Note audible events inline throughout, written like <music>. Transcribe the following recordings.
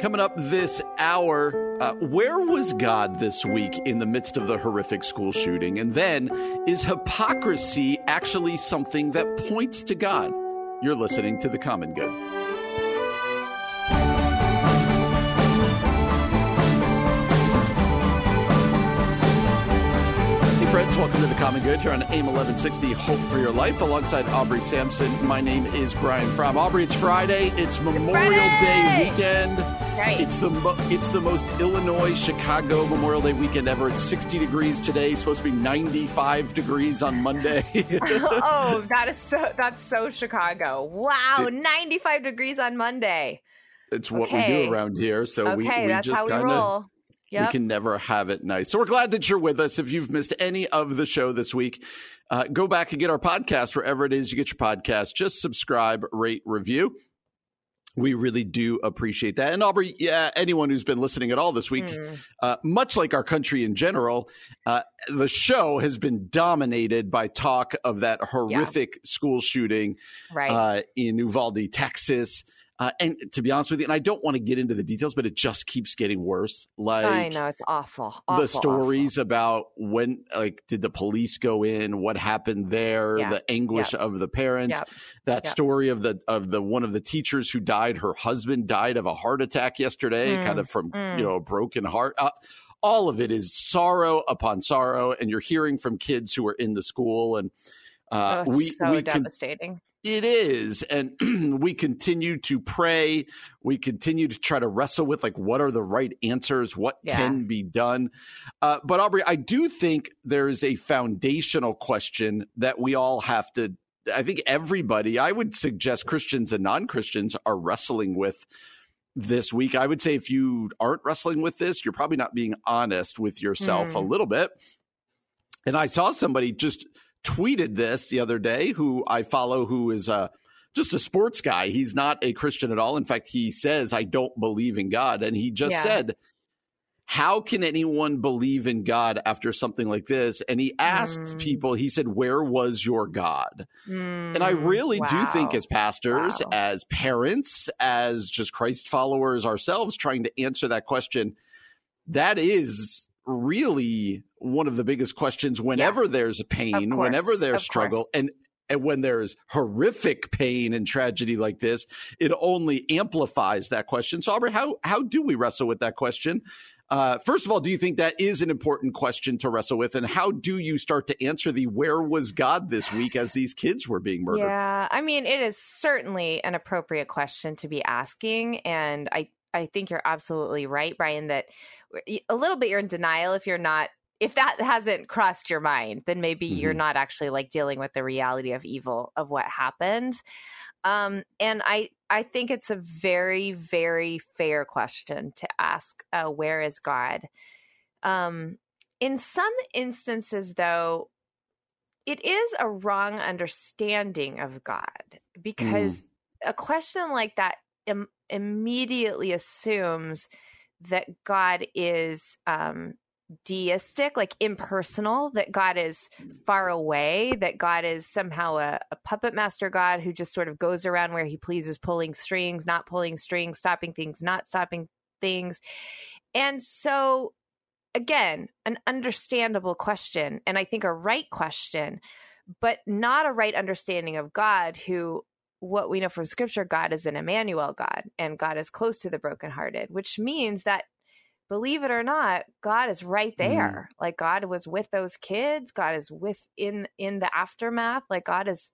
Coming up this hour, uh, where was God this week in the midst of the horrific school shooting? And then, is hypocrisy actually something that points to God? You're listening to The Common Good. Hey friends. Welcome to the Common Good here on AM 1160 Hope for Your Life alongside Aubrey Sampson. My name is Brian Fromm. Aubrey, it's Friday. It's Memorial Friday! Day weekend. Right. It's the mo- it's the most Illinois Chicago Memorial Day weekend ever. It's 60 degrees today. Supposed to be 95 degrees on Monday. <laughs> oh, that is so that's so Chicago. Wow, 95 degrees on Monday. it's what we do around here. So Okay, we, we that's just how we kind of roll. Yep. We can never have it nice. So we're glad that you're with us. If you've missed any of the show this week, uh, go back and get our podcast wherever it is you get your podcast. Just subscribe, rate, review. We really do appreciate that. And Aubrey, yeah, anyone who's been listening at all this week, Mm. uh, much like our country in general, uh, the show has been dominated by talk of that horrific school shooting right. uh, in Uvalde, Texas. Uh, and to be honest with you, and I don't want to get into the details, but it just keeps getting worse. Like I know it's awful. awful the stories about when, like, did the police go in? What happened there? Yeah. The anguish of the parents. Yep. That Yep. story of the of the one of the teachers who died. Her husband died of a heart attack yesterday, Mm, kind of from mm. you know a broken heart. Uh, all of it is sorrow upon sorrow, and you're hearing from kids who are in the school and. Uh, Oh, it's we so we devastating. it is. And <clears throat> we continue to pray. We continue to try to wrestle with like what are the right answers, what Yeah. can be done. Uh, but Aubrey, I do think there is a foundational question that we all have to. I think everybody, I would suggest Christians and non Christians are wrestling with this week. I would say if you aren't wrestling with this, you're probably not being honest with yourself a Hmm. little bit. And I saw somebody just tweeted this the other day who I follow who is uh, just a sports guy. He's not a Christian at all. In fact, he says, I don't believe in God. And he just Yeah. said, How can anyone believe in God after something like this? And he asked Mm. people, he said, Where was your God? And I Mm, really do think, as pastors, Wow. as parents, as just Christ followers ourselves, trying to answer that question, that is really one of the biggest questions whenever there's pain, course, whenever there's struggle, course. and and when there's horrific pain and tragedy like this, it only amplifies that question. So, Aubrey, how how do we wrestle with that question? Uh, first of all, do you think that is an important question to wrestle with? And how do you start to answer the where was God this week as these kids were being murdered? Yeah, I mean, it is certainly an appropriate question to be asking, and I I think you're absolutely right, Brian. That a little bit you're in denial if you're not if that hasn't crossed your mind, then maybe you're Mhm. not actually like dealing with the reality of evil of what happened. Um, and I I think it's a very very fair question to ask. Uh, where is God? Um, in some instances, though, it is a wrong understanding of God because a question like that Im- immediately assumes that God is um, deistic, like impersonal, that God is far away, that God is somehow a, a puppet master God who just sort of goes around where he pleases, pulling strings, not pulling strings, stopping things, not stopping things. And so, again, an understandable question, and I think a right question, but not a right understanding of God, who what we know from scripture, God is an Emmanuel God, and God is close to the brokenhearted, which means that believe it or not, God is right there. Like God was with those kids, God is with in in the aftermath, like God is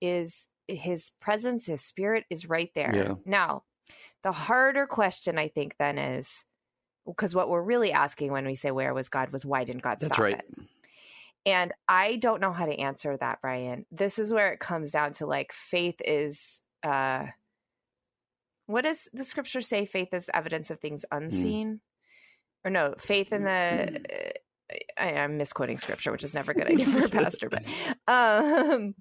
is his presence, his spirit is right there. Yeah. Now, the harder question I think then is because what we're really asking when we say where was God was why didn't God That's stop right. it? And I don't know how to answer that, Brian. This is where it comes down to like faith is uh what does the scripture say? Faith is the evidence of things hmm. unseen, mm. Or no, faith in the. Uh, I, am misquoting scripture, which is never a good <laughs> idea for a pastor, but um,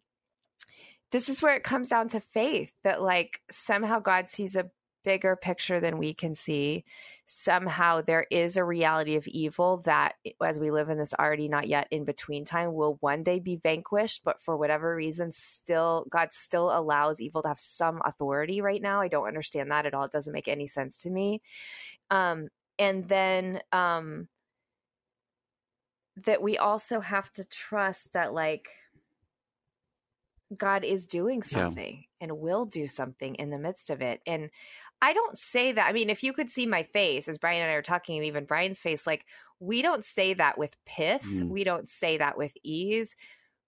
this is where it comes down to faith that like somehow God sees a bigger picture than we can see. Somehow there is a reality of evil that, as we live in this already not yet in between time, will one day be vanquished. But for whatever reason, still, God still allows evil to have some authority right now. I don't understand that at all. It doesn't make any sense to me. Um, and then, um, that we also have to trust that, like, God is doing something yeah. and will do something in the midst of it. And I don't say that. I mean, if you could see my face as Brian and I are talking, and even Brian's face, like we don't say that with pith. Mm. We don't say that with ease.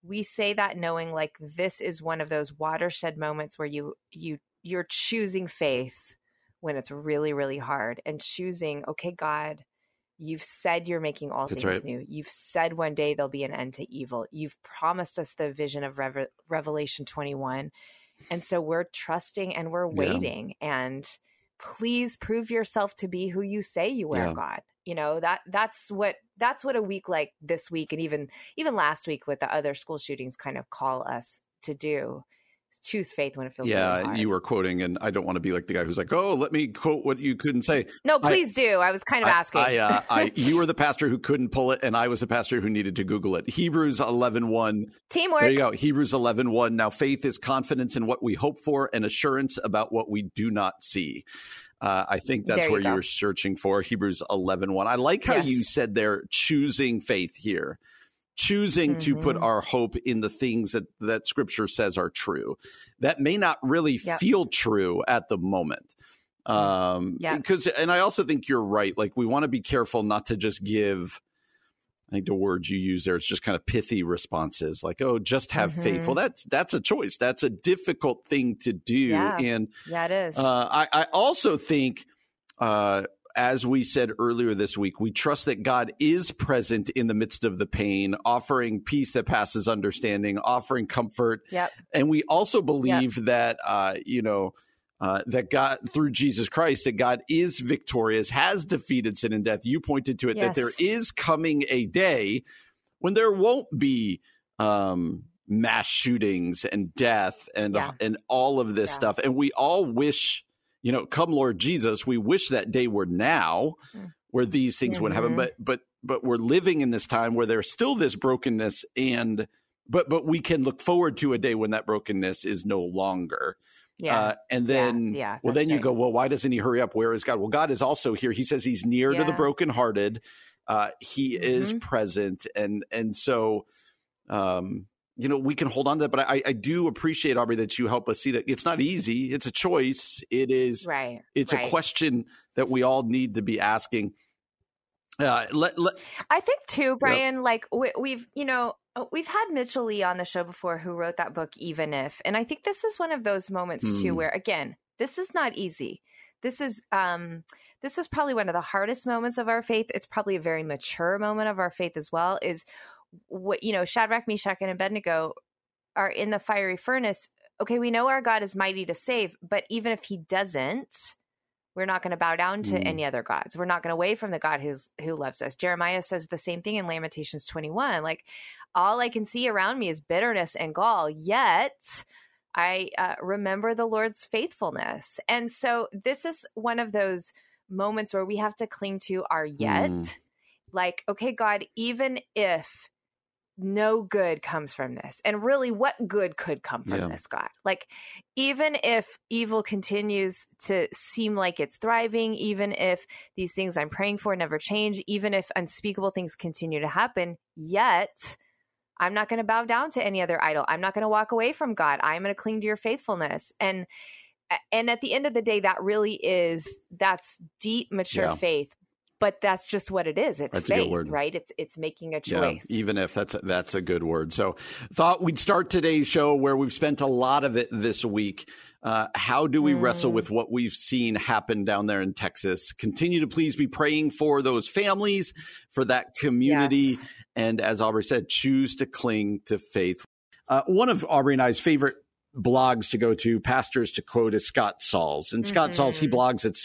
We say that knowing like this is one of those watershed moments where you you you're choosing faith when it's really really hard and choosing okay God You've said you're making all That's things right. new. You've said one day there'll be an end to evil. You've promised us the vision of Revelation 21. And so we're trusting and we're waiting. Yeah. And please prove yourself to be who you say you are, yeah. God. You know, that that's what that's what a week like this week and even even last week with the other school shootings kind of call us to do choose faith when it feels yeah really you were quoting and i don't want to be like the guy who's like oh let me quote what you couldn't say. No please I, do. I was kind of I, asking. I, uh, I, <laughs> you were the pastor who couldn't pull it and i was the pastor who needed to google it. Hebrews 11 1 teamwork. There you go. Hebrews 11 1 now faith is confidence in what we hope for and assurance about what we do not see. Uh, I think that's you where go. you're searching for Hebrews 11 1. I like how yes. you said they're choosing faith here choosing mm-hmm. to put mm-hmm. our hope in the things that that scripture says are true that may not really yep. feel true at the moment mm. um yeah because and i also think you're right like we want to be careful not to just give I think the words you use there, it's just kind of pithy responses like, oh, just have mm-hmm. faith. Well, that's that's a choice. That's a difficult thing to do. Yeah. And yeah, it is. Uh, I, I also think uh, as we said earlier this week, we trust that God is present in the midst of the pain, offering peace that passes understanding, offering comfort. Yep. And we also believe yep. that, uh, you know, uh, that God, through Jesus Christ, that God is victorious, has defeated sin and death. You pointed to it, yes. that there is coming a day when there won't be um, mass shootings and death and, yeah. uh, and all of this yeah. stuff. And we all wish you know, come Lord Jesus, we wish that day were now mm. where these things mm-hmm. would happen. But but but we're living in this time where there's still this brokenness and but but we can look forward to a day when that brokenness is no longer. Yeah. Uh, and then, yeah, yeah well, then right. you go, well, why doesn't he hurry up? Where is God? Well, God is also here. He says he's near yeah. to the brokenhearted. Uh, he mm-hmm. is present. And, and so, um, you know, we can hold on to that. But I, I do appreciate, Aubrey, that you help us see that it's not easy. It's a choice. It is, right. It's right. a question that we all need to be asking. Uh, let, let, I think too, Brian, like we, we've, you know, uh, we've had Mitchell Lee on the show before who wrote that book, Even If. And I think this is one of those moments mm. too, hmm. where again, this is not easy. This is, um, this is probably one of the hardest moments of our faith. It's probably a very mature moment of our faith as well. Is what you know shadrach meshach and abednego are in the fiery furnace okay we know our god is mighty to save but even if he doesn't we're not going to bow down to mm. any other gods we're not going to away from the god who's who loves us jeremiah says the same thing in lamentations 21 like all i can see around me is bitterness and gall yet i uh, remember the lord's faithfulness and so this is one of those moments where we have to cling to our yet mm. like okay god even if no good comes from this. And really, what good could come from yeah. this, God? Like, even if evil continues to seem like it's thriving, even if these things I'm praying for never change, even if unspeakable things continue to happen, yet I'm not going to bow down to any other idol. I'm not going to walk away from God. I'm going to cling to your faithfulness. And and at the end of the day that really is that's deep mature yeah. faith but that's just what it is. It's that's faith, right? It's it's making a choice. Yeah, even if that's a, that's a good word. So, thought we'd start today's show where we've spent a lot of it this week. Uh, how do we mm. wrestle with what we've seen happen down there in Texas? Continue to please be praying for those families, for that community, yes. and as Aubrey said, choose to cling to faith. Uh, one of Aubrey and I's favorite blogs to go to, pastors to quote, is Scott Sauls. And Scott mm-hmm. Sauls, he blogs at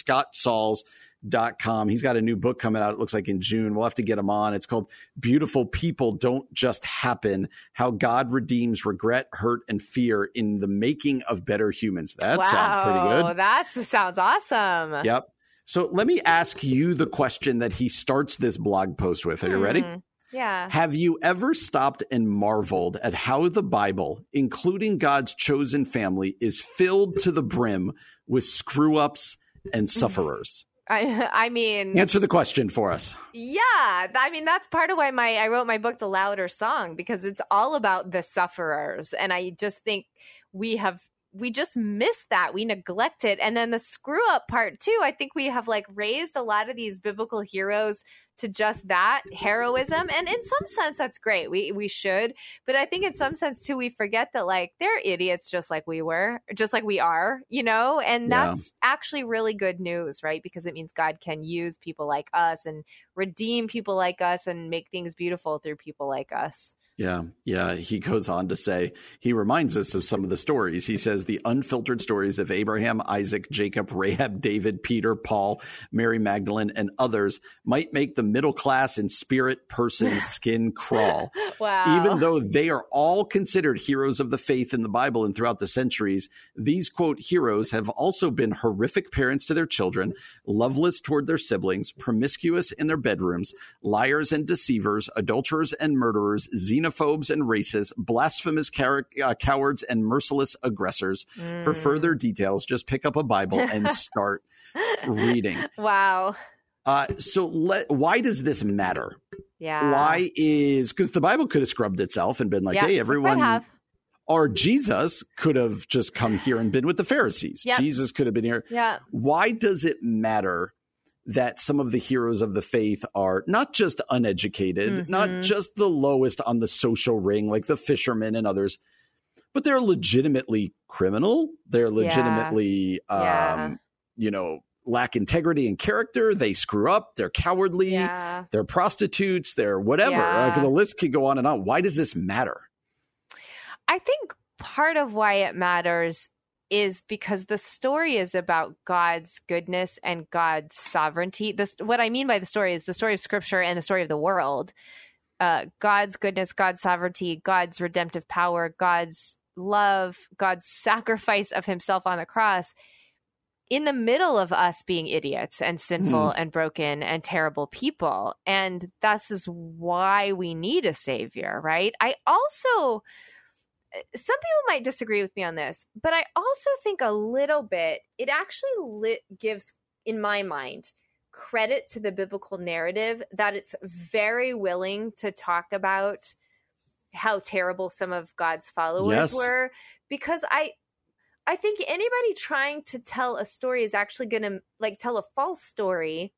scottsauls.com. He's got a new book coming out, it looks like in June. We'll have to get him on. It's called Beautiful People Don't Just Happen How God Redeems Regret, Hurt, and Fear in the Making of Better Humans. That wow, sounds pretty good. That sounds awesome. Yep. So let me ask you the question that he starts this blog post with. Are you ready? Hmm. Yeah. Have you ever stopped and marveled at how the Bible, including God's chosen family, is filled to the brim with screw ups and mm-hmm. sufferers? I, <laughs> I mean, answer the question for us. Yeah, I mean that's part of why my I wrote my book, The Louder Song, because it's all about the sufferers, and I just think we have we just miss that. We neglect it. And then the screw up part too i think we have like raised a lot of these biblical heroes to just that heroism. And in some sense that's great. We we should. But i think in some sense too we forget that like they're idiots just like we were just like we are you know? And that's yeah. actually really good news right? Because it means god can use people like us and redeem people like us and make things beautiful through people like us yeah, yeah. He goes on to say, he reminds us of some of the stories. He says, the unfiltered stories of Abraham, Isaac, Jacob, Rahab, David, Peter, Paul, Mary Magdalene, and others might make the middle class and spirit person's <laughs> skin crawl. wow. Even though they are all considered heroes of the faith in the Bible and throughout the centuries, these quote heroes have also been horrific parents to their children, loveless toward their siblings, promiscuous in their bedrooms, liars and deceivers, adulterers and murderers, xenophobes and racists, blasphemous car- uh, cowards, and merciless aggressors. Mm. For further details, just pick up a Bible and <laughs> start reading. Wow. Uh, so, let, why does this matter? Yeah. Why is because the Bible could have scrubbed itself and been like, yeah, hey, everyone. Or Jesus could have just come here and been with the Pharisees. Yep. Jesus could have been here. Yeah. Why does it matter that some of the heroes of the faith are not just uneducated, mm-hmm. not just the lowest on the social ring, like the fishermen and others, but they're legitimately criminal. They're legitimately, yeah. Um, yeah. you know, lack integrity and character. They screw up. They're cowardly. Yeah. They're prostitutes. They're whatever. Like the list could go on and on. Why does this matter? I think part of why it matters is because the story is about God's goodness and God's sovereignty. This, what I mean by the story is the story of Scripture and the story of the world. Uh, God's goodness, God's sovereignty, God's redemptive power, God's love, God's sacrifice of Himself on the cross. In the middle of us being idiots and sinful mm. and broken and terrible people. And this is why we need a savior, right? I also some people might disagree with me on this, but I also think a little bit it actually lit, gives, in my mind, credit to the biblical narrative that it's very willing to talk about how terrible some of God's followers yes. were because I I think anybody trying to tell a story is actually going to like tell a false story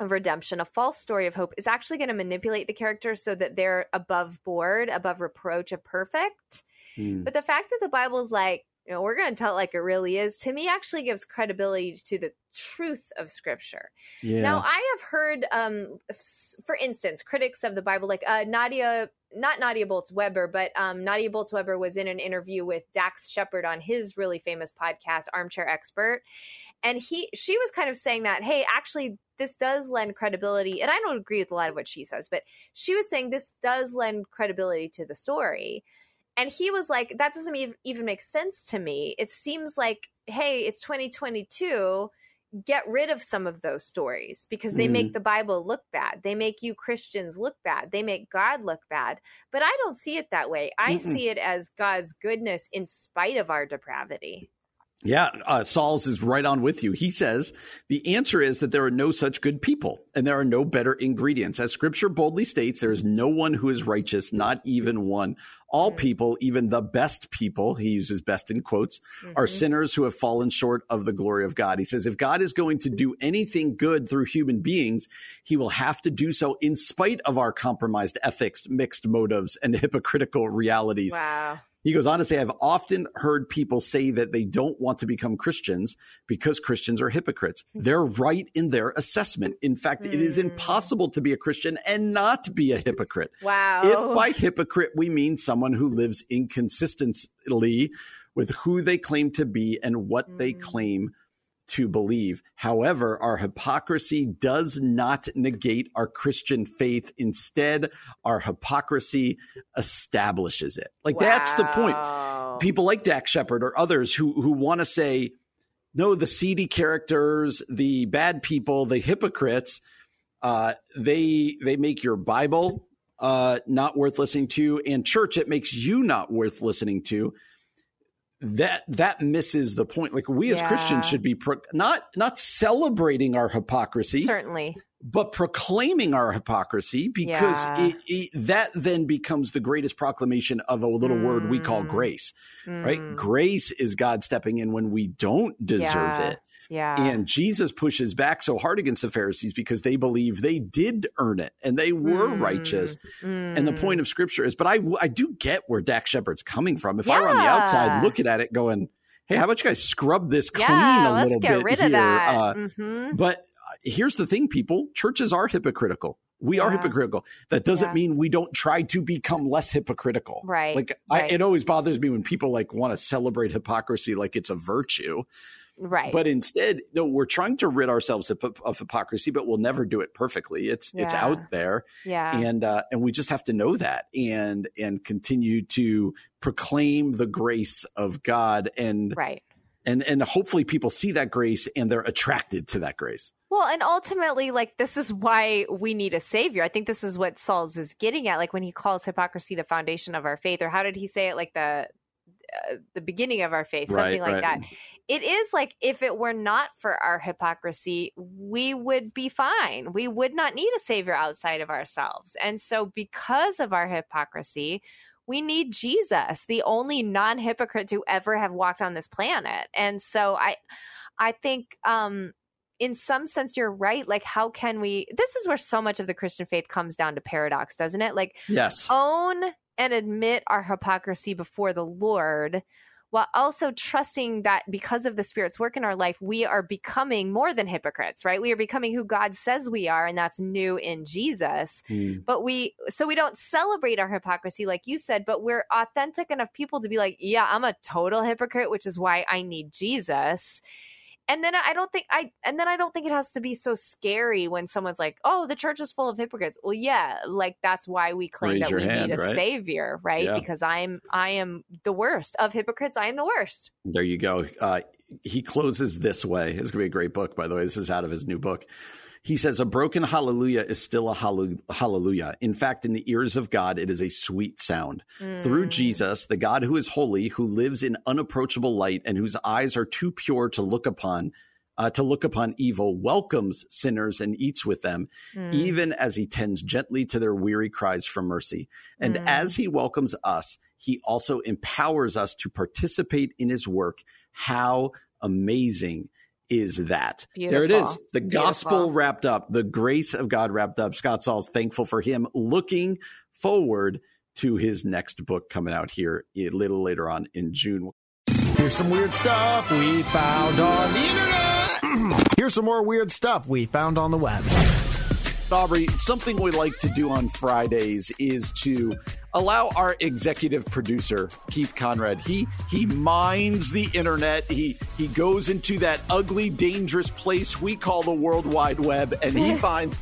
of redemption, a false story of hope is actually going to manipulate the characters so that they're above board, above reproach a perfect. Mm. But the fact that the Bible's like, you know, we're going to tell it like it really is, to me, actually gives credibility to the truth of Scripture. Yeah. Now, I have heard, um, for instance, critics of the Bible, like uh, Nadia, not Nadia Bolz Weber, but um, Nadia Bolz Weber was in an interview with Dax Shepard on his really famous podcast, Armchair Expert, and he, she was kind of saying that, hey, actually, this does lend credibility, and I don't agree with a lot of what she says, but she was saying this does lend credibility to the story and he was like, that doesn't even make sense to me. It seems like, hey, it's 2022. Get rid of some of those stories because they mm. make the Bible look bad. They make you Christians look bad. They make God look bad. But I don't see it that way. I Mm-mm. see it as God's goodness in spite of our depravity. Yeah, uh, Sauls is right on with you. He says the answer is that there are no such good people and there are no better ingredients. As scripture boldly states, there is no one who is righteous, not even one. All mm-hmm. people, even the best people, he uses best in quotes, mm-hmm. are sinners who have fallen short of the glory of God. He says if God is going to do anything good through human beings, he will have to do so in spite of our compromised ethics, mixed motives, and <laughs> hypocritical realities. Wow. He goes on to say, I've often heard people say that they don't want to become Christians because Christians are hypocrites. Hmm. They're right in their assessment. In fact, mm. it is hmm. impossible to be a Christian and not be a hypocrite. Wow. If by hypocrite we mean someone who lives inconsistently with who they claim to be and what mm. they claim to believe. However, our hypocrisy does not negate our Christian faith. Instead, our hypocrisy establishes it. Like wow. that's the point. People like Dax Shepard or others who who want to say, no, the seedy characters, the bad people, the hypocrites, uh, they they make your Bible uh, not worth listening to, and church it makes you not worth listening to that that misses the point like we as christians should be pro- not not celebrating our hypocrisy certainly but proclaiming our hypocrisy because yeah. it, it, that then becomes the greatest proclamation of a little mm. word we call mm. grace mm. right grace is god stepping in when we don't deserve yeah. it yeah. And Jesus pushes back so hard against the Pharisees because they believe they did earn it and they were mm. righteous. Mm. And the point of scripture is, but I, I do get where Dax Shepard's coming from. If yeah. I were on the outside looking at it going, hey, how about you guys scrub this clean yeah, a little bit rid here? Of that. Uh, mm-hmm. But here's the thing, people churches are hypocritical. We yeah. are hypocritical. That doesn't yeah. mean we don't try to become less hypocritical. Right. Like right. I, it always bothers me when people like want to celebrate hypocrisy like it's a virtue. Right. But instead, no, we're trying to rid ourselves of, of hypocrisy, but we'll never do it perfectly. It's yeah. it's out there, yeah, and uh, and we just have to know that and and continue to proclaim the grace of God and right. And and hopefully people see that grace and they're attracted to that grace. Well, and ultimately, like this is why we need a savior. I think this is what Sauls is getting at, like when he calls hypocrisy the foundation of our faith, or how did he say it? Like the uh, the beginning of our faith, something right, like right. that. It is like if it were not for our hypocrisy, we would be fine. We would not need a savior outside of ourselves. And so, because of our hypocrisy, we need Jesus, the only non-hypocrite to ever have walked on this planet. And so, I, I think, um, in some sense, you're right. Like, how can we? This is where so much of the Christian faith comes down to paradox, doesn't it? Like, yes, own and admit our hypocrisy before the Lord while also trusting that because of the Spirit's work in our life, we are becoming more than hypocrites, right? We are becoming who God says we are, and that's new in Jesus. Mm. But we, so we don't celebrate our hypocrisy, like you said, but we're authentic enough people to be like, yeah, I'm a total hypocrite, which is why I need Jesus and then I don't think I and then I don't think it has to be so scary when someone's like, "Oh, the church is full of hypocrites." Well, yeah, like that's why we claim Raise that we hand, need a right? savior, right? Yeah. Because I'm I am the worst of hypocrites. I am the worst. There you go. Uh, he closes this way. It's gonna be a great book, by the way. This is out of his new book. He says, A broken hallelujah is still a hallelujah. In fact, in the ears of God, it is a sweet sound. Mm. Through Jesus, the God who is holy, who lives in unapproachable light, and whose eyes are too pure to look upon, uh, to look upon evil, welcomes sinners and eats with them, mm. even as he tends gently to their weary cries for mercy. And mm. as he welcomes us, he also empowers us to participate in his work. How amazing is that. Beautiful. There it is. The Beautiful. gospel wrapped up, the grace of God wrapped up. Scott Sauls thankful for him, looking forward to his next book coming out here a little later on in June. Here's some weird stuff we found on the internet. <clears throat> Here's some more weird stuff we found on the web. Aubrey, something we like to do on Fridays is to allow our executive producer Keith Conrad. He he mines the internet. He he goes into that ugly, dangerous place we call the World Wide Web, and he <laughs> finds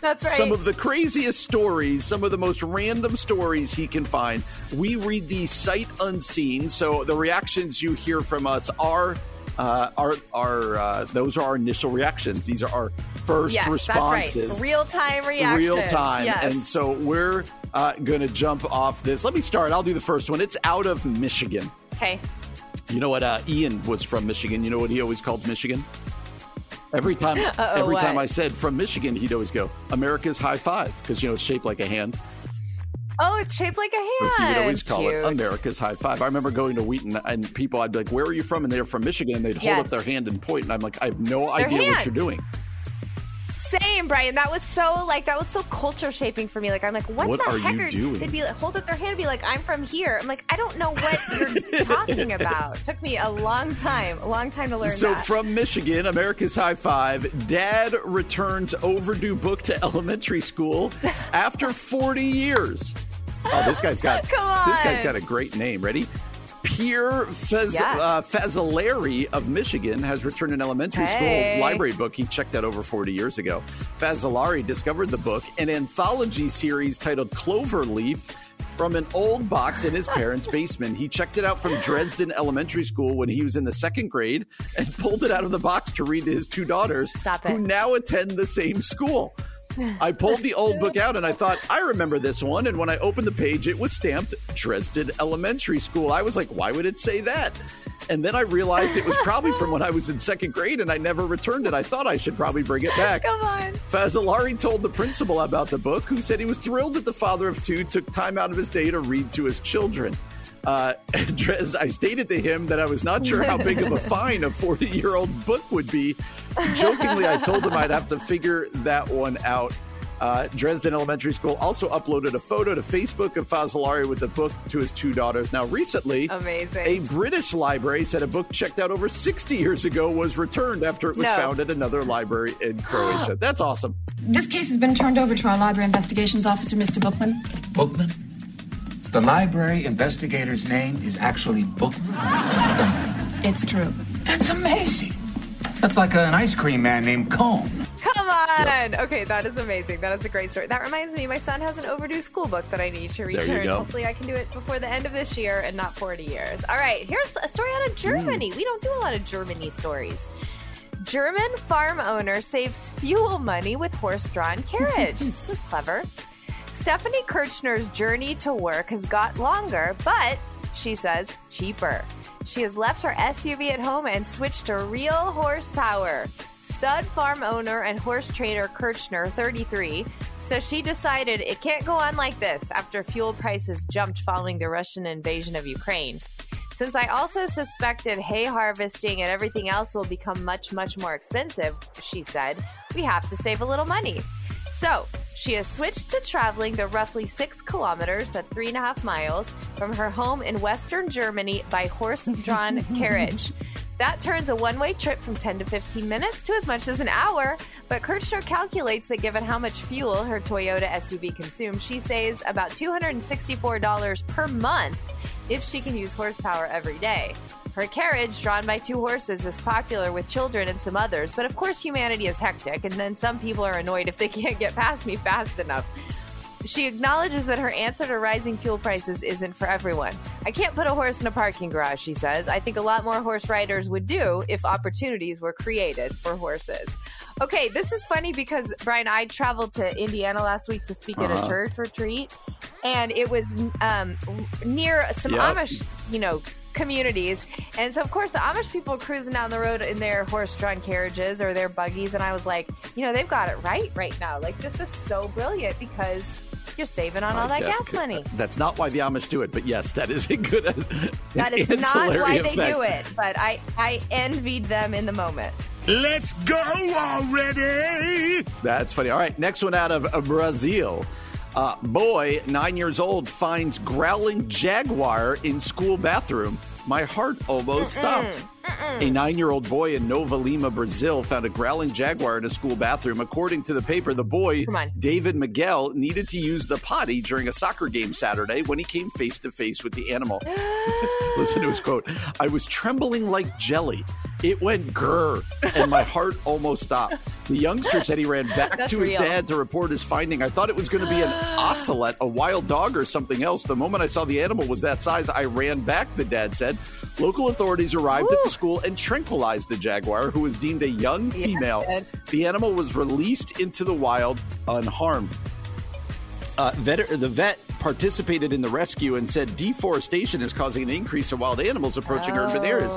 that's right some of the craziest stories, some of the most random stories he can find. We read the sight unseen, so the reactions you hear from us are uh, are are uh, those are our initial reactions. These are our first yes, responses. Right. Real time reactions. Real time. Yes. And so we're uh, going to jump off this. Let me start. I'll do the first one. It's out of Michigan. Okay. You know what? Uh, Ian was from Michigan. You know what he always called Michigan? Every time, <laughs> Uh-oh, every what? time I said from Michigan, he'd always go America's high five because you know it's shaped like a hand. Oh, it's shaped like a hand. He would always call Cute. it America's high five. I remember going to Wheaton and people, I'd be like, "Where are you from?" And they're from Michigan, and they'd hold Yes. up their hand and point, and I'm like, "I have no Their idea what you're doing." Same, Brian. That was so like that was so culture shaping for me. Like I'm like, what, What the are heck you doing? They'd be like, hold up their hand and be like, I'm from here. I'm like, I don't know what you're <laughs> talking about. Took me a long time, a long time to learn So that. from Michigan, America's High Five, Dad returns overdue book to elementary school after 40 years. Oh, this guy's got <laughs> this guy's got a great name. Ready? Pierre Fez- Yeah. uh, Fazzolari of Michigan has returned an elementary Hey. school library book he checked out over 40 years ago. Fazzolari discovered the book, an anthology series titled Cloverleaf, from an old box in his parents' <laughs> basement. He checked it out from Dresden Elementary School when he was in the second grade and pulled it out of the box to read to his two daughters, who now attend the same school. I pulled the old book out and I thought, I remember this one. And when I opened the page, it was stamped Dresden Elementary School. I was like, why would it say that? And then I realized it was probably from when I was in second grade and I never returned it. I thought I should probably bring it back. Come on. Fazzolari told the principal about the book, who said he was thrilled that the father of two took time out of his day to read to his children. Uh, <laughs> Dres, I stated to him that I was not sure how big of a <laughs> fine a 40 year old book would be. Jokingly, I told him I'd have to figure that one out. Uh, Dresden Elementary School also uploaded a photo to Facebook of Fazzolari with the book to his two daughters. Now, recently, Amazing. a British library said a book checked out over 60 years ago was returned after it was No. found at another library in Croatia. <gasps> That's awesome. This case has been turned over to our library investigations officer, Mr. Bookman. Bookman? The library investigator's name is actually Bookman? It's true. That's amazing. That's like an ice cream man named Cone. Come on. Okay, that is amazing. That is a great story. That reminds me, my son has an overdue school book that I need to you return. go. Hopefully, I can do it before the end of this year and not 40 years. All right, here's a story out of Germany. We don't do a lot of Germany stories. German farm owner saves fuel money with horse drawn carriage. <laughs> this is clever. Stephanie Kirchner's journey to work has got longer, but she says cheaper. She has left her SUV at home and switched to real horsepower. Stud farm owner and horse trainer Kirchner, 33, says she decided it can't go on like this after fuel prices jumped following the Russian invasion of Ukraine. Since I also suspected hay harvesting and everything else will become much, much more expensive, she said, we have to save a little money. So, she has switched to traveling the roughly six kilometers, that's three and a half miles, from her home in Western Germany by horse drawn <laughs> carriage. That turns a one way trip from 10 to 15 minutes to as much as an hour. But Kirchner calculates that given how much fuel her Toyota SUV consumes, she saves about $264 per month if she can use horsepower every day. Her carriage, drawn by two horses, is popular with children and some others, but of course, humanity is hectic, and then some people are annoyed if they <laughs> can't get past me fast enough. She acknowledges that her answer to rising fuel prices isn't for everyone. I can't put a horse in a parking garage, she says. I think a lot more horse riders would do if opportunities were created for horses. Okay, this is funny because, Brian, I traveled to Indiana last week to speak at a church retreat, and it was um, near some Yep. Amish, you know, communities. And so, of course, the Amish people cruising down the road in their horse drawn carriages or their buggies. And I was like, you know, they've got it right right now. Like, this is so brilliant because you're saving on all I that guess gas money. That's not why the Amish do it, but yes, that is a good. <laughs> That is not ancillary why they do it, but I, I envied them in the moment. Let's go already! That's funny. All right, next one out of uh, Brazil. Uh, boy, nine years old, finds growling jaguar in school bathroom. My heart almost stopped. A nine year old boy in Nova Lima, Brazil, found a growling jaguar in a school bathroom. According to the paper, the boy, David Miguel, needed to use the potty during a soccer game Saturday when he came face to face with the animal. <gasps> Listen to his quote I was trembling like jelly. It went grr, and my heart almost stopped. The youngster said he ran back That's to his real. dad to report his finding. I thought it was going to be an <gasps> ocelot, a wild dog, or something else. The moment I saw the animal was that size, I ran back, the dad said. Local authorities arrived at the school and tranquilized the jaguar, who was deemed a young female. good. The animal was released into the wild unharmed. Uh, vet, the vet participated in the rescue and said deforestation is causing an increase in wild animals approaching urban areas.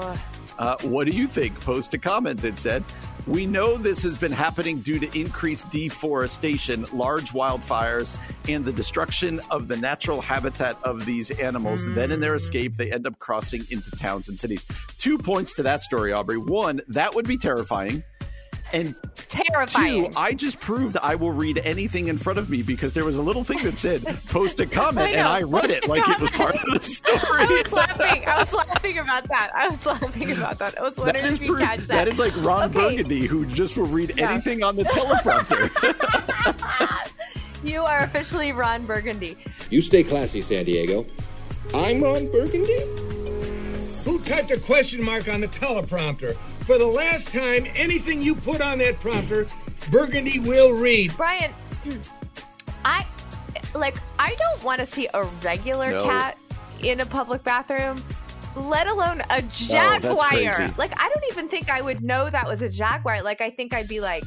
Uh, what do you think? Post a comment that said, We know this has been happening due to increased deforestation, large wildfires, and the destruction of the natural habitat of these animals. Hmm. Then, in their escape, they end up crossing into towns and cities. Two points to that story, Aubrey. One, that would be terrifying. And Terrifying. Two, I just proved I will read anything in front of me because there was a little thing that said post a comment I know, and I read it a <laughs> like it was part of the story. I was laughing. I was laughing about that. I was laughing about that. I was wondering is if you proof. catch that. That is like Ron Okay. Burgundy who just will read Yeah. anything on the teleprompter. <laughs> You are officially Ron Burgundy. You stay classy, San Diego. I'm Ron Burgundy. Typed a question mark on the teleprompter. For the last time, anything you put on that prompter, Burgundy will read. Brian, <clears throat> I like I don't want to see a regular No. cat in a public bathroom, let alone a Oh, jaguar. crazy. like I don't even think I would know that was a jaguar. Like I think I'd be like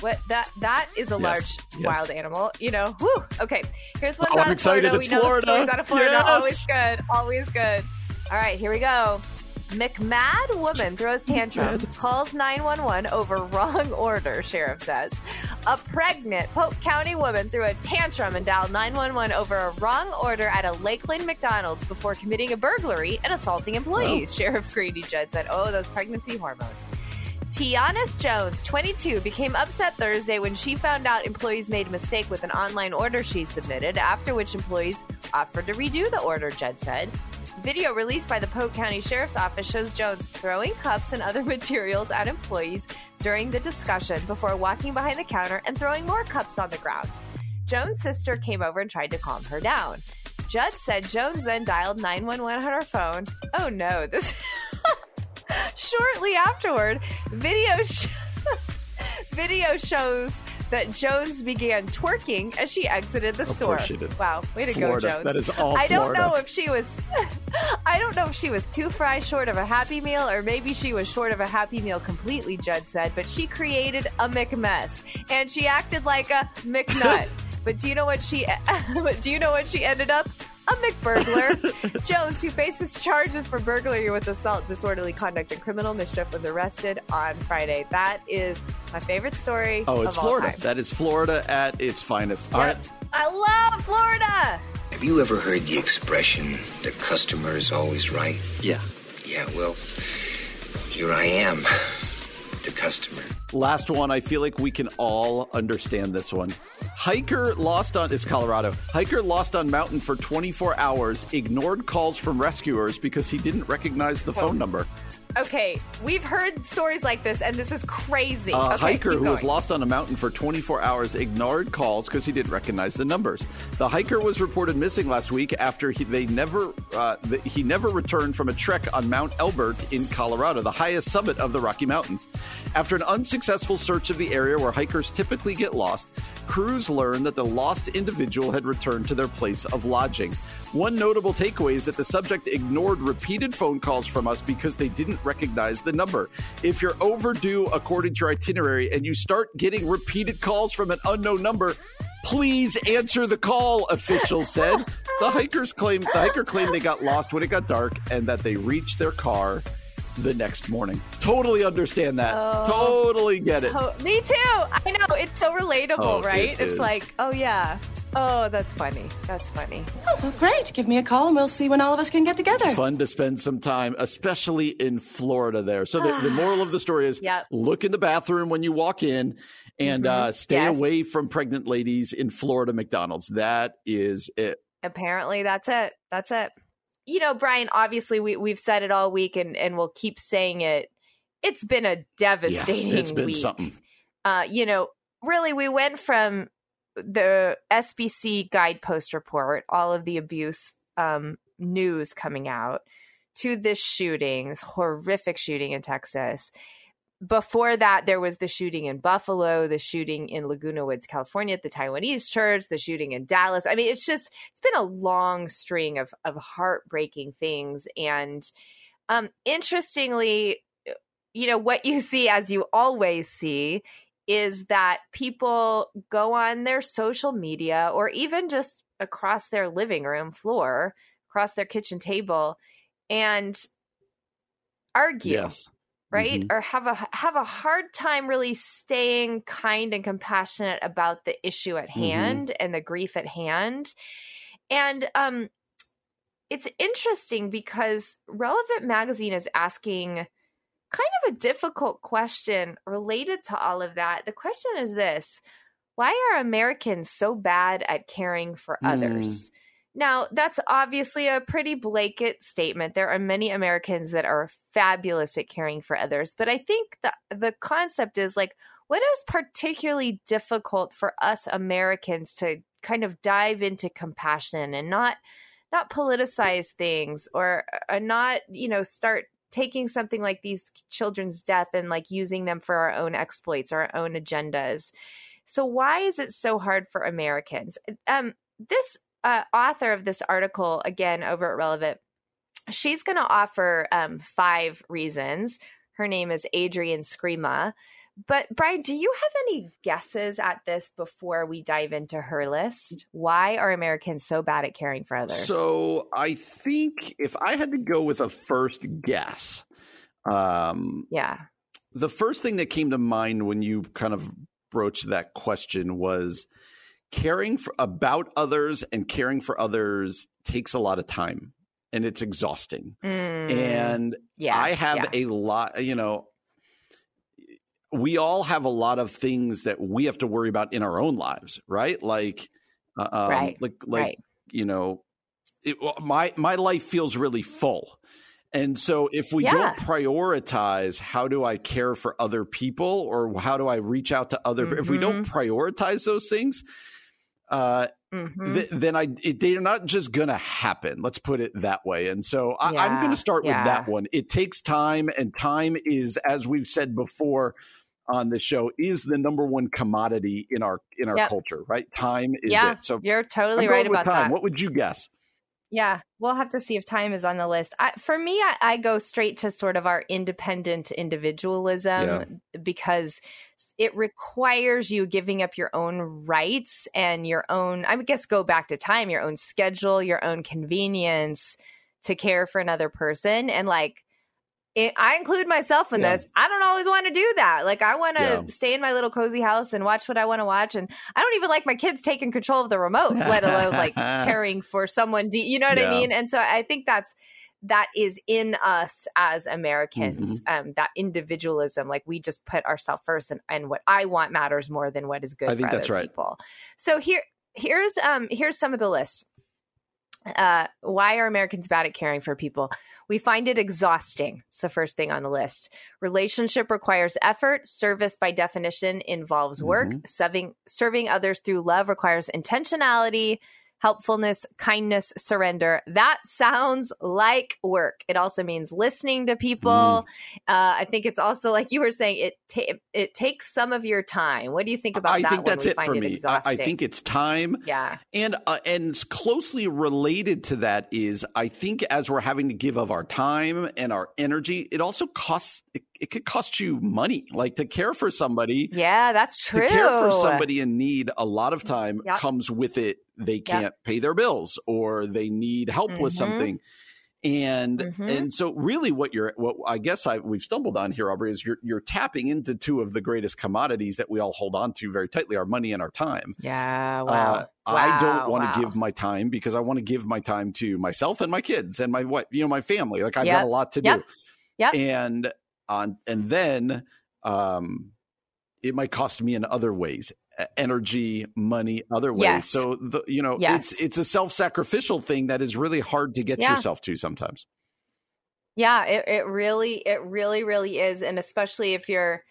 what that that is a Yes, large yes. wild animal, you know. Whew. Okay, here's one Oh, out I'm of excited. Florida. It's we know Florida. the out of Florida. Yes. Always good. Always good. All right, here we go. McMad woman throws tantrum, calls 911 over <laughs> wrong order, sheriff says. A pregnant Polk County woman threw a tantrum and dialed 911 over a wrong order at a Lakeland McDonald's before committing a burglary and assaulting employees, oh. Sheriff Grady Judd said. Oh, those pregnancy hormones. Tianis Jones, 22, became upset Thursday when she found out employees made a mistake with an online order she submitted, after which employees offered to redo the order, Judd said. Video released by the Polk County Sheriff's Office shows Jones throwing cups and other <laughs> materials at employees during the discussion before walking behind the counter and throwing more cups on the ground. Jones' sister came over and tried to calm her down. Judd said Jones then dialed 911 on her phone. Oh no, this. <laughs> Shortly afterward, video sh- <laughs> video shows that Jones began twerking as she exited the store. she did. Wow, way to Florida. go, Jones! That is all I don't know if she was. <laughs> I don't know if she was two fries short of a Happy Meal, or maybe she was short of a Happy Meal completely. Judd said, but she created a McMess, and she acted like a McNut. <laughs> but do you know what she? <laughs> but do you know what she ended up? A McBurglar. <laughs> Jones, who faces charges for burglary with assault, disorderly conduct, and criminal mischief, was arrested on Friday. That is my favorite story. Oh, it's of all Florida. time. That is Florida at its finest. All right. I love Florida. Have you ever heard the expression, the customer is always right? Yeah. Yeah, well, here I am, the customer. Last one. I feel like we can all understand this one. Hiker lost on it's Colorado. Hiker lost on mountain for 24 hours, ignored calls from rescuers because he didn't recognize the phone number. Okay, we've heard stories like this, and this is crazy. A okay, hiker who was lost on a mountain for 24 hours ignored calls because he didn't recognize the numbers. The hiker was reported missing last week after he, they never uh, th- he never returned from a trek on Mount Elbert in Colorado, the highest summit of the Rocky Mountains. After an unsuccessful search of the area where hikers typically get lost, crews learned that the lost individual had returned to their place of lodging. One notable takeaway is that the subject ignored repeated phone calls from us because they didn't recognize the number. If you're overdue according to your itinerary and you start getting repeated calls from an unknown number, please answer the call, officials said. The hikers claimed the hiker claimed they got lost when it got dark and that they reached their car the next morning. Totally understand that. Oh, totally get it. Oh, me too. I know it's so relatable, Oh, right? it it's is. like, oh yeah, oh that's funny. That's funny. Oh, well, great. Give me a call and we'll see when all of us can get together. Fun to spend some time, especially in Florida there. So the, the <sighs> moral of the story is Yep. look in the bathroom when you walk in and uh, stay Yes. away from pregnant ladies in Florida McDonald's. That is it. Apparently, that's it. That's it. You know, Brian. Obviously, we we've said it all week, and and we'll keep saying it. It's been a devastating yeah, it's been week. something. uh, you know, really, we went from the SBC guidepost report, all of the abuse um, news coming out, to this shooting, this horrific shooting in Texas. Before that, there was the shooting in Buffalo, the shooting in Laguna Woods, California, at the Taiwanese church, the shooting in Dallas. I mean, it's just it's been a long string of of heartbreaking things. And um, interestingly, you know what you see as you always see is that people go on their social media or even just across their living room floor, across their kitchen table, and argue, Yes. right? Mhm. Or have a have a hard time really staying kind and compassionate about the issue at Mhm. hand and the grief at hand. And um it's interesting because Relevant Magazine is asking kind of a difficult question related to all of that. The question is this Why are Americans so bad at caring for Mm. others? Now, that's obviously a pretty blanket statement. There are many Americans that are fabulous at caring for others, but I think the the concept is like what is particularly difficult for us Americans to kind of dive into compassion and not not politicize things or uh, not you know start taking something like these children's death and like using them for our own exploits our own agendas. So why is it so hard for americans? Um this uh, author of this article again over at relevant she's going to offer um, five reasons. Her name is adrienne screama but Brian, do you have any guesses at this before we dive into her list? Why are Americans so bad at caring for others? So I think if I had to go with a first guess, um, yeah, the first thing that came to mind when you kind of broached that question was caring for, about others and caring for others takes a lot of time and it's exhausting. Mm, and yeah, I have yeah. a lot, you know, we all have a lot of things that we have to worry about in our own lives, right? Like, uh, um, right, like, like right. you know, it, my my life feels really full, and so if we Yeah. don't prioritize, how do I care for other people, or how do I reach out to other? If we don't Mm-hmm. prioritize those things, uh, Mhm. th- then I it, they're not just gonna happen. Let's put it that way. And so I, I'm Yeah, going to start with that one. It takes time, and time is, as we've said before on the show, is the number one commodity in our in our Yep. culture. Right? Time is yeah, it. So you're totally right about time. that. What would you guess? Yeah, we'll have to see if time is on the list. I, for me, I, I go straight to sort of our independent individualism because it requires you giving up your own rights and your own, I would guess, go back to time, your own schedule, your own convenience to care for another person. And like, it, I include myself in Yeah. this. I don't always want to do that. Like, I want to Yeah. stay in my little cozy house and watch what I want to watch. And I don't even like my kids taking control of the remote, let alone like <laughs> caring for someone. De- you know what Yeah. I mean? And so I think that's that is in us as Americans, Mm-hmm. um, that individualism. Like we just put ourselves first, and, and what I want matters more than what is good. I think for that's right. People. So here, here's um, here's some of the lists. Uh, why are Americans bad at caring for people? We find it exhausting. It's the first thing on the list. Relationship requires effort. Service, by definition, involves work. Mm-hmm. Serving, serving others through love requires intentionality, helpfulness, kindness, surrender. That sounds like work. It also means listening to people. Mm. Uh, I think it's also like you were saying. It ta- it takes some of your time. What do you think about I that? think when that's we it for it me. I, I think it's time. Yeah. And uh, and closely related to that is I think as we're having to give of our time and our energy, it also costs it, it could cost you money. Like to care for somebody, Yeah, that's true. to care for somebody in need, a lot of time Yep. comes with it. They can't pay their bills or they need help with Mhm. something. And Mhm. and so really what you're what I guess I we've stumbled on here, Aubrey, is you're you're tapping into two of the greatest commodities that we all hold on to very tightly, our money and our time. Yeah. Uh, Wow. I don't Wow, want wow. to give my time because I want to give my time to myself and my kids and my what you know my family. Like I've Yep. got a lot to Yep. do. Yeah. And on and then um it might cost me in other ways energy money other ways Yes. so the you know Yes. it's it's a self-sacrificial thing that is really hard to get Yeah. yourself to sometimes Yeah, it, it really, it really, really is. And especially if you're,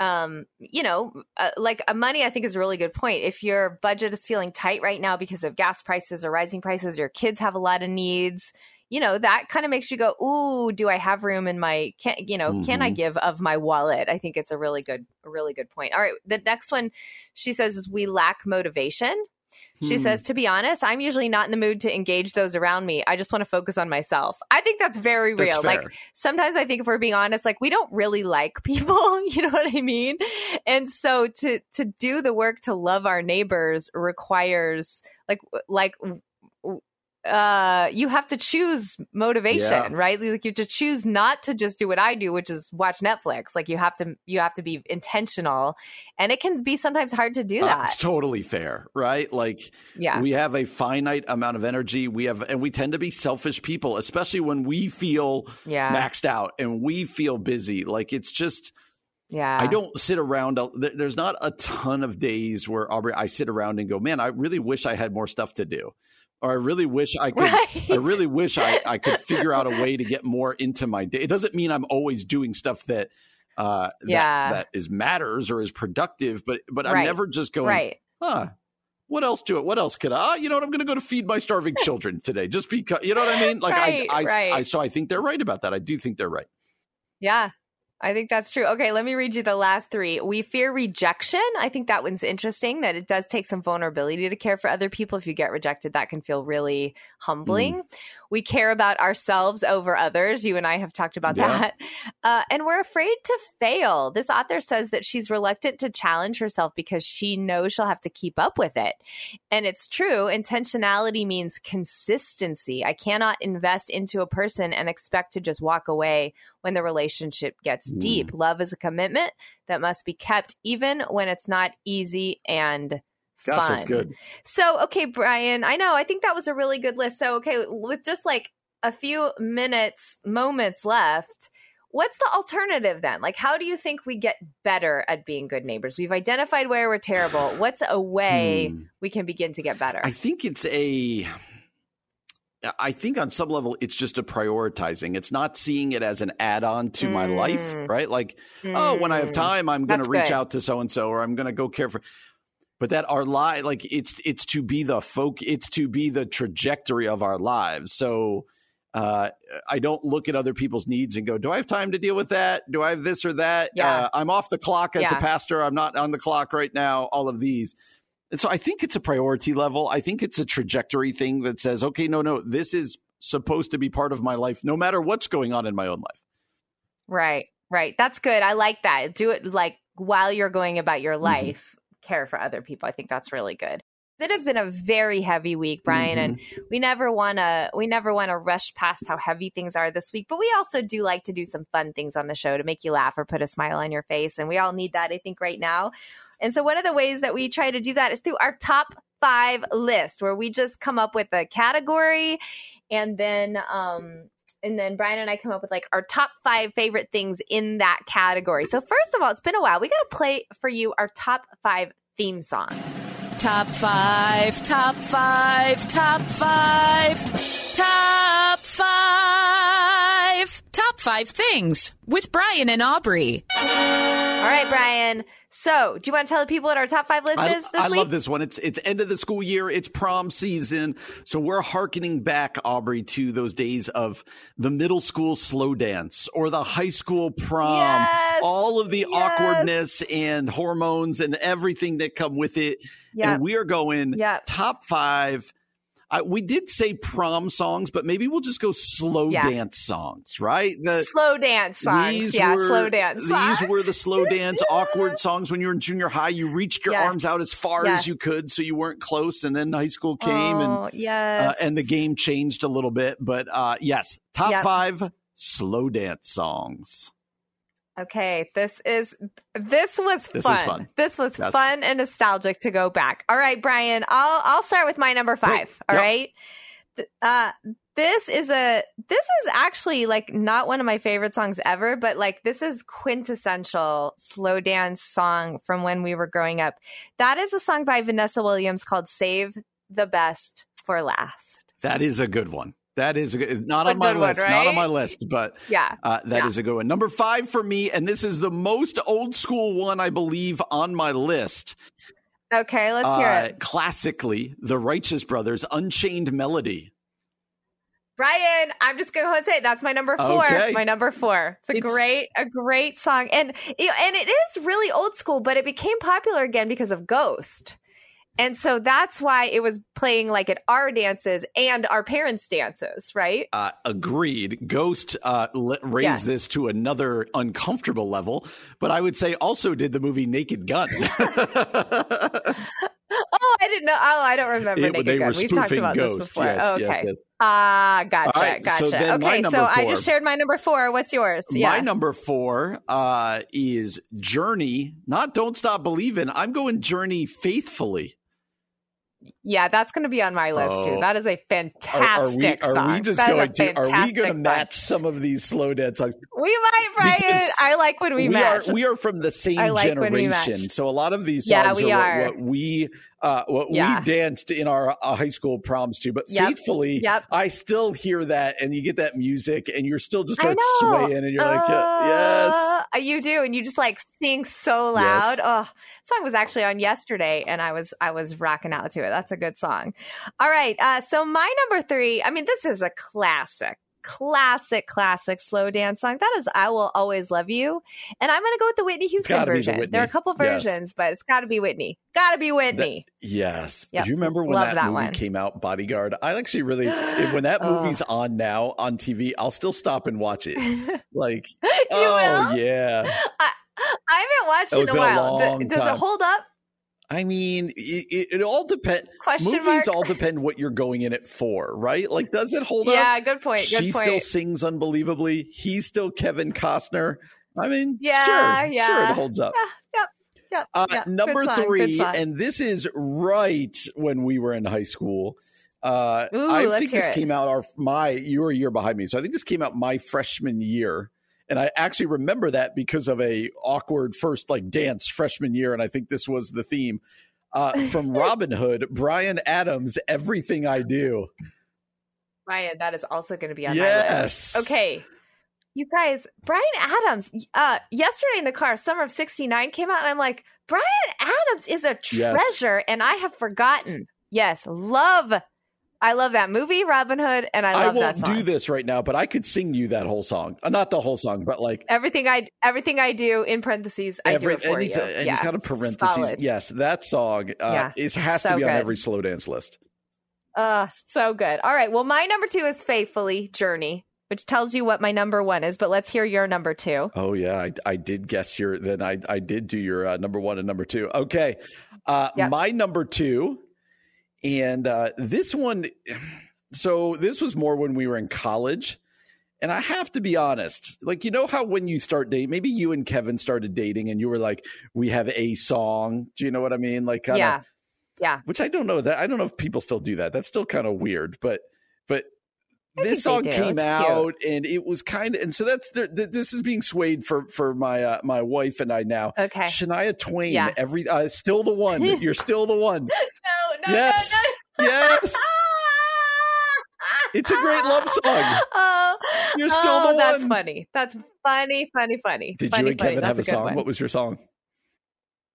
um, you know, uh, like uh, money, I think is a really good point. If your budget is feeling tight right now because of gas prices or rising prices, your kids have a lot of needs, you know, that kind of makes you go, Ooh, do I have room in my, can, you know, can I Mhm. give of my wallet? I think it's a really good, a really good point. All right. The next one she says is we lack motivation. She Hmm. says, to be honest, I'm usually not in the mood to engage those around me. I just want to focus on myself. I think that's very real. fair. Like sometimes I think if we're being honest, like we don't really like people, <laughs> you know what I mean? And so to to do the work to love our neighbors requires like like uh you have to choose motivation Yeah. right? Like you have to choose not to just do what i do which is watch netflix. Like you have to you have to be intentional. And it can be sometimes hard to do Uh, that. it's totally fair right? Like yeah. we have a finite amount of energy. We have and we tend to be selfish people especially when we feel yeah. maxed out and we feel busy. Like it's just yeah. I don't sit around. uh, There's not a ton of days where Aubrey, I sit around and go, man, I really wish I had more stuff to do, or I really wish I could. right I really wish I, I could figure out a <laughs> way to get more into my day. It doesn't mean I'm always doing stuff that uh, that, Yeah. that is matters or is productive, but but I'm never just going, right huh, what else do it? What else could I? You know what? I'm going to go to feed my starving <laughs> children today, just because. You know what I mean? Like Right, I, I, right. I, so I think they're right about that. I do think they're right. Yeah. I think that's true. Okay, let me read you the last three. We fear rejection. I think that one's interesting that it does take some vulnerability to care for other people. If you get rejected, that can feel really humbling. We care about ourselves over others. You and I have talked about Yeah. that. <laughs> Uh, and we're afraid to fail. This author says that she's reluctant to challenge herself because she knows she'll have to keep up with it. And it's true. Intentionality means consistency. I cannot invest into a person and expect to just walk away when the relationship gets deep. Love is a commitment that must be kept even when it's not easy and Gosh, fun. that's good. So, okay, Brian, I know. I think that was a really good list. So, okay, with just like a few minutes, moments left, what's the alternative then? Like, how do you think we get better at being good neighbors? We've identified where we're terrible. What's a way Hmm. we can begin to get better? I think it's a. I think on some level it's just a prioritizing. It's not seeing it as an add-on to my life, Mm. right? Like, oh, when I have Mm. time, I'm going to reach good. out to so and so, or I'm going to go care for. But that our life, like it's it's to be the folk, it's to be the trajectory of our lives. So uh, I don't look at other people's needs and go, "Do I have time to deal with that? Do I have this or that?" Yeah. Uh, I'm off the clock as Yeah. a pastor. I'm not on the clock right now. All of these. And so I think it's a priority level. I think it's a trajectory thing that says, okay, no, no, this is supposed to be part of my life, no matter what's going on in my own life. Right, right. That's good. I like that. Do it like while you're going about your mm-hmm. life, care for other people. I think that's really good. It has been a very heavy week, Brian, and mm-hmm. we never want to we never want to rush past how heavy things are this week, but we also do like to do some fun things on the show to make you laugh or put a smile on your face, and we all need that I think right now. And so one of the ways that we try to do that is through our top 5 list where we just come up with a category and then um and then Brian and I come up with like our top five favorite things in that category. So first of all, it's been a while. We got to play for you our top five theme song. Top five, top five, top five, top five, top five things with Brian and Aubrey. All right, Brian. So, do you want to tell the people what our top five list I, is this I week? love this one. It's it's end of the school year. It's prom season, so we're hearkening back, Aubrey, to those days of the middle school slow dance or the high school prom. Yes, all of the yes. awkwardness and hormones and everything that come with it. Yep. And we are going Yep. top five. I, we did say prom songs, but maybe we'll just go slow Yeah. dance songs, right? The, Slow dance songs. yeah, were, slow dance These songs. were the slow dance, awkward songs when you were in junior high. You reached your Yes. arms out as far Yes. as you could, so you weren't close. And then high school came, Oh, and yes. uh, and the game changed a little bit. But uh, yes, top Yep. five slow dance songs. Okay, this is this was This is fun. fun. This was Yes. fun and nostalgic to go back. All right, Brian, I'll I'll start with my number five. All Yep. right, uh, this is a this is actually like not one of my favorite songs ever, but like this is quintessential slow dance song from when we were growing up. That is a song by Vanessa Williams called "Save the Best for Last." That is a good one. That is a good, not on my one, list. Not on my list, but Yeah, uh, that is Yeah. a good one. Number five for me, and this is the most old school one I believe on my list. Okay, let's hear Uh, it. Classically, the Righteous Brothers, Unchained Melody. Brian, I'm just going to say that's my number four. Okay. My number four. It's a It's- great, a great song, and and it is really old school, but it became popular again because of Ghost, and so that's why it was playing like at our dances and our parents' dances, right? Uh, agreed. Ghost uh, le- raised Yes. this to another uncomfortable level, but I would say also did the movie Naked Gun. <laughs> Oh, I didn't know. Oh, I don't remember. It- Naked they Gun. were We've talked about Ghost. this before. Yes, oh, okay. yes. Ah, gotcha, right, so gotcha. my okay, so number I just shared my number four. What's yours? My number four uh, is Journey, not Don't Stop Believing. I'm going Journey faithfully. Yeah, that's going to be on my list too. Oh. That is a fantastic are we, are song. we just That going to? Are we going to match some of these slow dance songs? We might, Brian. I like when we, we match. are we are from the same like generation, so a lot of these songs Yeah, we are, are. What we uh, what Yeah. we danced in our uh, high school proms too. But Yep. faithfully, Yep. I still hear that, and you get that music, and you're still just start swaying, and you're like, yes. Uh, you do, and you just like sing so Yes. loud. Oh, song was actually on yesterday, and I was I was rocking out to it. That's a good song. All right, uh, so my number three. I mean, this is a classic. Classic, classic slow dance song. That is "I Will Always Love You," and I'm going to go with the Whitney Houston gotta the version. There are a couple Yes. versions, but it's got to be Whitney. Got to be Whitney. Yes. Yep. Do you remember when Love that, that movie one. came out, Bodyguard? I actually really, if- when that <gasps> Oh. movie's on now on TV, I'll still stop and watch it. <laughs> Like, oh, will? yeah. I, I haven't watched it in a a while. Long does time. it hold up? I mean, it, it, all depends. Question Movies mark? all depend what you're going in it for, right? Like, does it hold up? Yeah, good point. Good she point. still sings unbelievably. He's still Kevin Costner. I mean, Yeah, sure, yeah. sure, it holds up. Yep. Yep. Uh, yep. Good number song, three, and this is right when we were in high school. Uh, Ooh, I let's think this it. came out our my you were a year behind me, so I think this came out my freshman year, and I actually remember that because of a awkward first like dance freshman year, and I think this was the theme uh, from <laughs> Robin Hood. Bryan Adams, "Everything I Do." Ryan, that is also going to be on my Yes. list. Okay. You guys, Bryan Adams, uh, yesterday in the car, Summer of 69 came out, and I'm like, Bryan Adams is a Yes. treasure, and I have forgotten. Yes, love. I love that movie, Robin Hood, and I love that song. I won't do this right now, but I could sing you that whole song. Uh, not the whole song, but like Everything I everything I do in parentheses, I do it for and you. and yeah, it's got a parentheses. solid. Yes, that song uh, Yeah, is has so to be on every slow dance list. Uh, so good. All right. Well, my number two is Faithfully Journey, which tells you what my number one is, but let's hear your number two. Oh yeah, I, I did guess your. Then I I did do your uh, number one and number two. Okay, uh, Yep. my number two, and uh, this one. So this was more when we were in college, and I have to be honest. Like you know how when you start dating, maybe you and Kevin started dating, and you were like, "We have a song." Do you know what I mean? Like kind of. Yeah. Yeah. which I don't know that I don't know if people still do that. That's still kind of weird, but but this song came It's out and it was kind of and so that's the, the, this is being swayed for for my uh, my wife and I now. Okay. Shania Twain, Yeah. every uh, still the one. <laughs> You're still the one. <laughs> No, no, yes, no, no. yes. <laughs> It's a great love song. Oh, You're still oh, the one. That's funny. That's funny, funny, funny. Did funny, you and funny. Kevin have a That's good song? What was your song?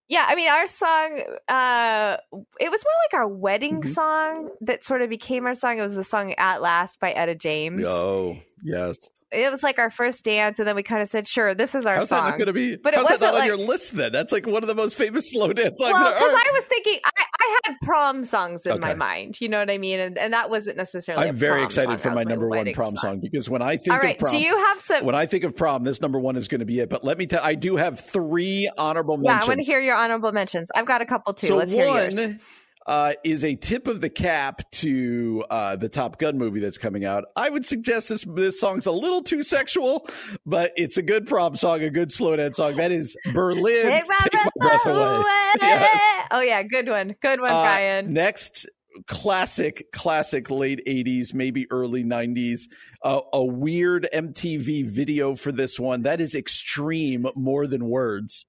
Yeah, I mean, our song, uh, it was more like our wedding Mhm. song that sort of became our song. It was the song At Last by Etta James. Oh, yes. It was like our first dance, and then we kind of said, sure, this is our How's song. going to be? But it wasn't not on your list then? That's like one of the most famous <laughs> slow dance well, because. I was thinking, I, I had prom songs in my mind. You know what I mean? And, and that wasn't necessarily. I'm very excited song. for my number one prom song. because when I think All right, of prom, do you have some? when I think of prom, this number one is going to be it. But let me tell, I do have three honorable yeah. I want to hear your honorable mentions. I've got a couple too. So Let's hear yours. Uh, is a tip of the cap to uh, the Top Gun movie that's coming out. I would suggest this this song's a little too sexual, but it's a good prom song, a good slow dance song. That is Berlin's Take my breath away. Yes. Oh yeah, good one, good one, Uh, Brian. Next, classic, classic late 80s, maybe early 90s. Uh, a weird MTV video for this one. That is extreme more than words.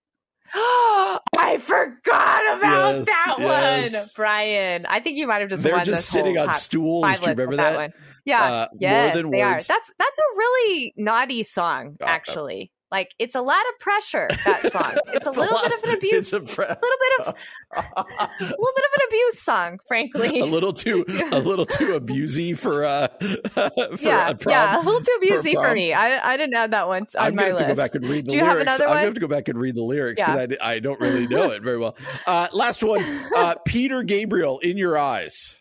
<gasps> I forgot about Yes, that yes. one, Brian. I think you might have just They're won just sitting on stools. Do you remember that? one. Yeah, Uh, more yes, than they words. are. That's that's a really naughty song, Uh, actually. Like it's a lot of pressure. That song. <laughs> It's a little lot- bit of an <laughs> abuse. A, pre- little bit of <laughs> a little bit of an abuse song, frankly. a little too a little too abusey for uh for yeah, a prom. yeah, a little too abusey for, prom. me. I I didn't add that one on I'm my gonna have list. to go back and read the Do you have lyrics. another I'm gonna have to go back and read the lyrics Yeah. because I, I don't really know it very well. Uh, last one, uh, Peter Gabriel, "In Your Eyes."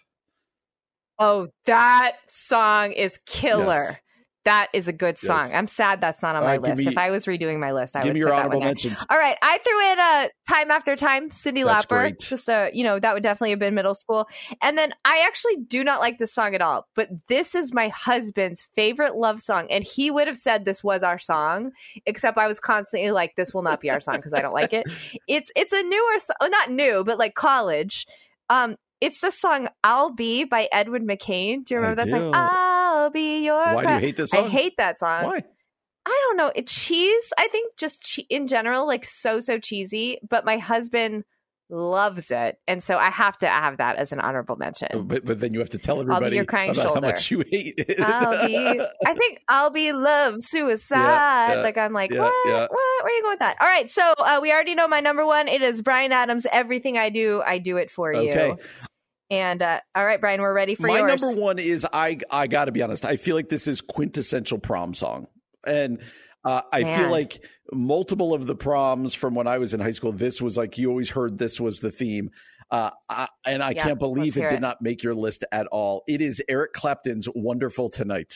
Oh, that song is killer. Yes. That is a good song. Yes. I'm sad that's not on All my right, list. me- if I was redoing my list, I would me your put that honorable one there. mentions. All right, I threw in uh, time after time, Cyndi That's Lauper. great. Just uh, you know, that would definitely have been middle school. And then I actually do not like this song at all, but this is my husband's favorite love song, and he would have said this was our song, except I was constantly like, "This will not be our song" because I don't like it. <laughs> It's it's a newer, so- oh, not new, but like college. Um, it's the song "I'll Be" by Edwin McCain. Do you remember I that do. song? Be your. Why do you hate this song? I hate that song. Why? I don't know. It's cheese, I think just che- in general, like so so cheesy. But my husband loves it. And so I have to have that as an honorable mention. But, but then you have to tell everybody your crying about shoulder. how much you hate it. I'll be, I think I'll be love suicide. Yeah, yeah, like I'm like, yeah, what? What? Where are you going with that? All right. So uh, we already know my number one. It is Bryan Adams. Everything I do, I do it for Okay. you. And uh, all right, Brian, we're ready for My yours. My number one is I. I got to be honest. I feel like this is quintessential prom song, and uh, I feel like multiple of the proms from when I was in high school. This was like you always heard. This was the theme. Uh, I, and I Yeah, can't believe let's it did not make your list at all. It is Eric Clapton's "Wonderful Tonight."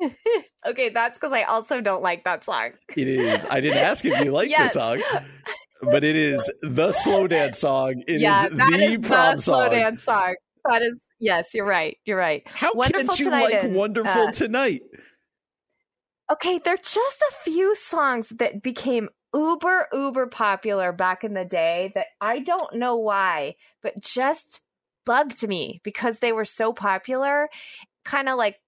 <laughs> okay, that's because I also don't like that song. It is. I didn't ask if you like <laughs> Yes. the song, <laughs> but it is the slow dance song. It is yeah, that the is prom the slow song. dance song. That is yes, you're right. You're right. How Wonderful can't you Tonight like and, "Wonderful uh, Tonight"? Okay, there are just a few songs that became uber uber popular back in the day that I don't know why, but just bugged me because they were so popular. Kind of like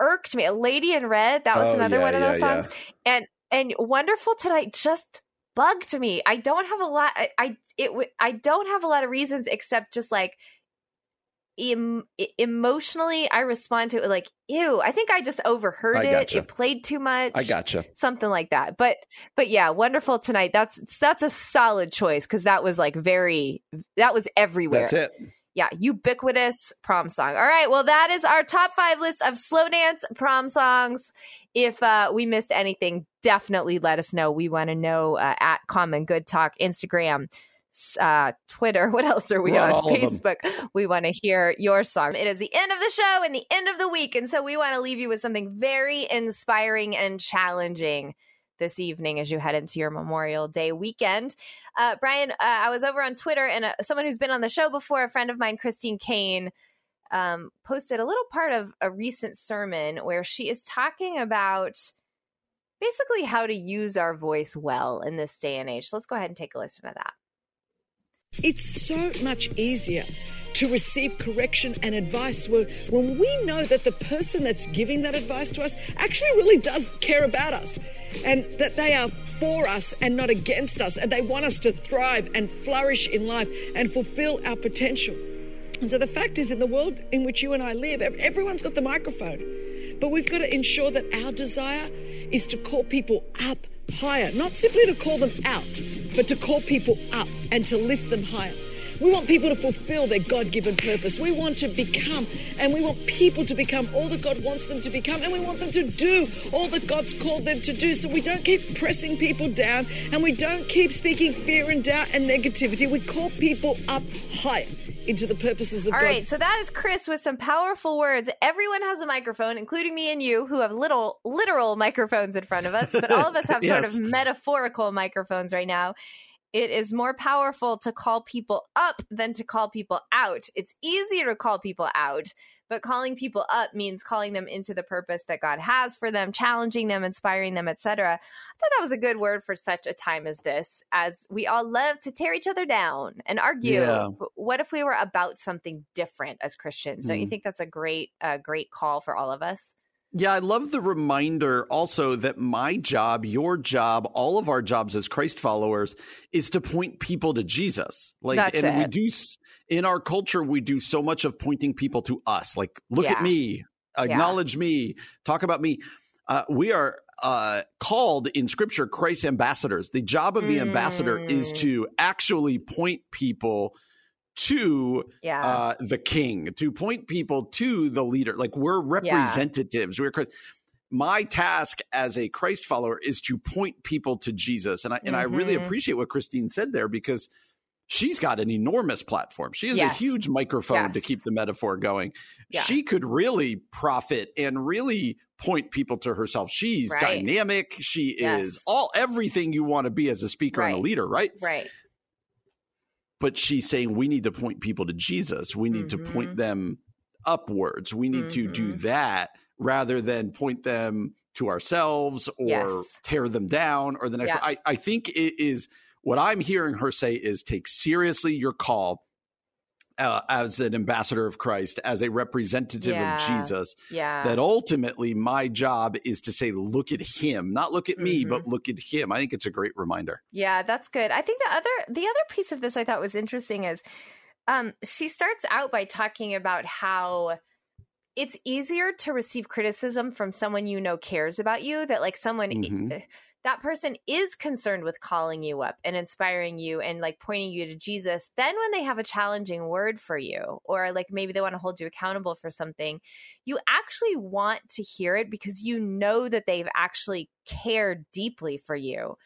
irked me. Lady in Red, that was Oh, another yeah, one of those yeah, songs. And and Wonderful Tonight just bugged me. I don't have a lot I, I it w- I don't have a lot of reasons except just like em- emotionally I respond to it like ew. I think I just overheard I it. It played too much. I gotcha. Something like that. But but yeah, Wonderful Tonight. That's that's a solid choice cuz that was like very that was everywhere That's it. Yeah, ubiquitous prom song. All right, well, that is our top five list of slow dance prom songs. If uh, we missed anything, definitely let us know. We want to know uh, at Common Good Talk, Instagram, uh, Twitter. <laughs> What else are we We're on on? all of them. Facebook. We want to hear your song. It is the end of the show and the end of the week, and so we want to leave you with something very inspiring and challenging this evening as you head into your Memorial Day weekend. Uh, Brian, uh, I was over on Twitter, and uh, someone who's been on the show before, a friend of mine, Christine Caine, um, posted a little part of a recent sermon where she is talking about basically how to use our voice well in this day and age. So let's go ahead and take a listen to that. It's so much easier to receive correction and advice when, we know that the person that's giving that advice to us actually really does care about us and that they are for us and not against us and they want us to thrive and flourish in life and fulfill our potential. And so the fact is, in the world in which you and I live, everyone's got the microphone. But we've got to ensure that our desire is to call people up higher, not simply to call them out, but to call people up and to lift them higher. We want people to fulfill their God given purpose. We want to become, and we want people to become all that God wants them to become, and we want them to do all that God's called them to do. So we don't keep pressing people down, and we don't keep speaking fear and doubt and negativity. We call people up higher into the purposes of All God. right, so that is Chris with some powerful words. Everyone has a microphone, including me and you, who have little literal microphones in front of us, but all of us <laughs> have sort of metaphorical microphones right now. It is more powerful to call people up than to call people out. It's easier to call people out, but calling people up means calling them into the purpose that God has for them, challenging them, inspiring them, etc. I thought that was a good word for such a time as this, as we all love to tear each other down and argue. Yeah. What if we were about something different as Christians? Don't you Mm. think that's a great, uh, great call for all of us? Yeah, I love the reminder also that my job, your job, all of our jobs as Christ followers is to point people to Jesus. Like, That's and we do in our culture, we do so much of pointing people to us. Like, look Yeah. at me, acknowledge me, talk about me. Uh, we are uh, called in Scripture Christ ambassadors. The job of the ambassador is Mm. to actually point people to Yeah. uh, the king, to point people to the leader. Like we're representatives. We're Christ. My task as a Christ follower is to point people to Jesus, and I and I really Mhm. appreciate what Christine said there because she's got an enormous platform. She has Yes. a huge microphone to keep the metaphor going. Yeah. She could really profit and really point people to herself. She's Right. dynamic. She Yes. is all everything you want to be as a speaker and a leader, right? Right. But she's saying we need to point people to Jesus. We need to Mhm. point them upwards. We need to do Mhm. that rather than point them to ourselves or Yes. tear them down or the next Yeah. I, I think it is what I'm hearing her say is take seriously your call uh, as an ambassador of Christ, as a representative Yeah. of Jesus, Yeah. that ultimately my job is to say, look at him, not look at me, Mhm. but look at him. I think it's a great reminder. Yeah, that's good. I think the other the other piece of this I thought was interesting is um she starts out by talking about how it's easier to receive criticism from someone you know cares about you that like someone Mhm. That person is concerned with calling you up and inspiring you and like pointing you to Jesus then when they have a challenging word for you or like maybe they want to hold you accountable for something you actually want to hear it because you know that they've actually cared deeply for you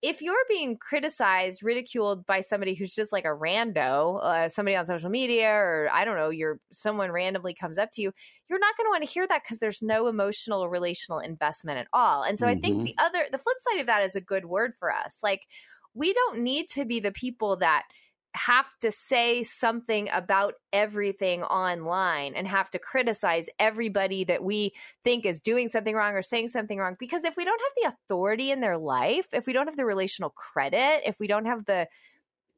if you're being criticized, ridiculed by somebody who's just like a rando, uh, somebody on social media, or I don't know, you're someone randomly comes up to you, you're not going to want to hear that because there's no emotional or relational investment at all. And so I think the other, the flip side of that is a good word for us. Like we don't need to be the people that have to say something about everything online and have to criticize everybody that we think is doing something wrong or saying something wrong. Because if we don't have the authority in their life if we don't have the relational credit if we don't have the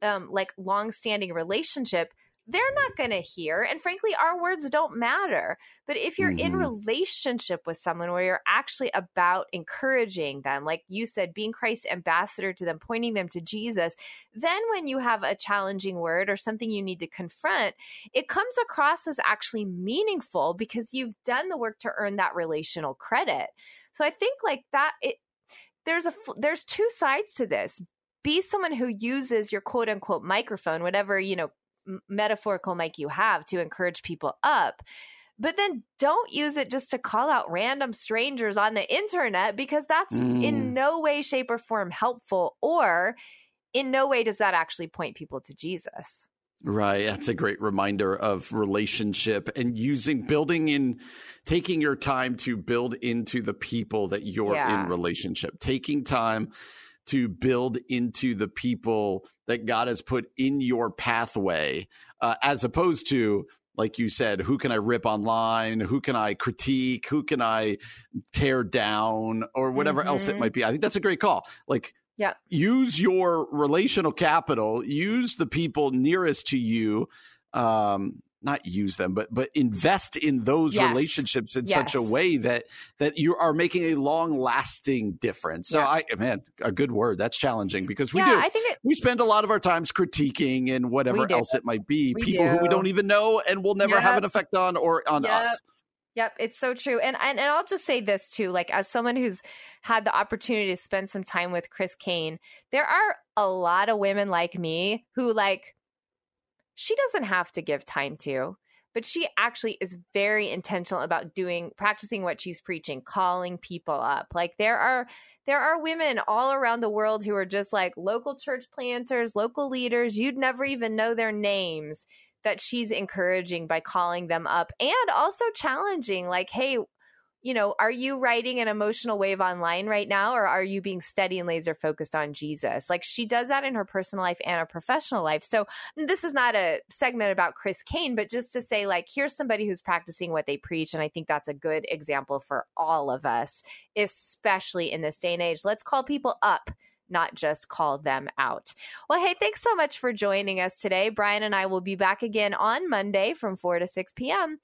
um like long-standing relationship they're not going to hear and frankly our words don't matter. But if you're in Mhm. relationship with someone where you're actually about encouraging them like you said being christ's ambassador to them pointing them to jesus then when you have a challenging word or something you need to confront it comes across as actually meaningful because you've done the work to earn that relational credit. So i think like that it there's a there's two sides to this. Be someone who uses your quote unquote microphone whatever you know metaphorical mic you have to encourage people up but then don't use it just to call out random strangers on the internet because that's Mm. in no way shape or form helpful or in no way does that actually point people to jesus Right. That's a great reminder of relationship and using, building in, taking your time to build into the people that you're Yeah. in relationship, taking time to build into the people that God has put in your pathway, uh, as opposed to, like you said, who can I rip online? Who can I critique? Who can I tear down or whatever else it Mhm. might be? I think that's a great call. Like, yeah use your relational capital use the people nearest to you um not use them but but invest in those Yes. relationships in such a way that that you are making a long lasting difference so Yeah. i man a good word that's challenging because we Yeah, do I think it- we spend a lot of our times critiquing and whatever else it might be We people who we do. don't even know and will never have an effect on or on Yep. us Yep, it's so true. And, and and I'll just say this too, like as someone who's had the opportunity to spend some time with Chris Caine, there are a lot of women like me who like she doesn't have to give time to, but she actually is very intentional about doing practicing what she's preaching, calling people up. Like there are there are women all around the world who are just like local church planters, local leaders, you'd never even know their names that she's encouraging by calling them up and also challenging like hey you know are you riding an emotional wave online right now or are you being steady and laser focused on jesus like she does that in her personal life and her professional life so this is not a segment about chris caine but just to say like here's somebody who's practicing what they preach and i think that's a good example for all of us especially in this day and age let's call people up not just call them out. Well, hey, thanks so much for joining us today. Brian and I will be back again on Monday from 4 to 6 p.m.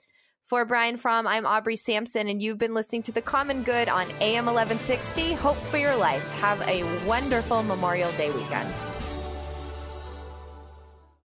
For Brian Fromm, I'm Aubrey Sampson, and you've been listening to The Common Good on AM 1160. Hope for your life. Have a wonderful Memorial Day weekend.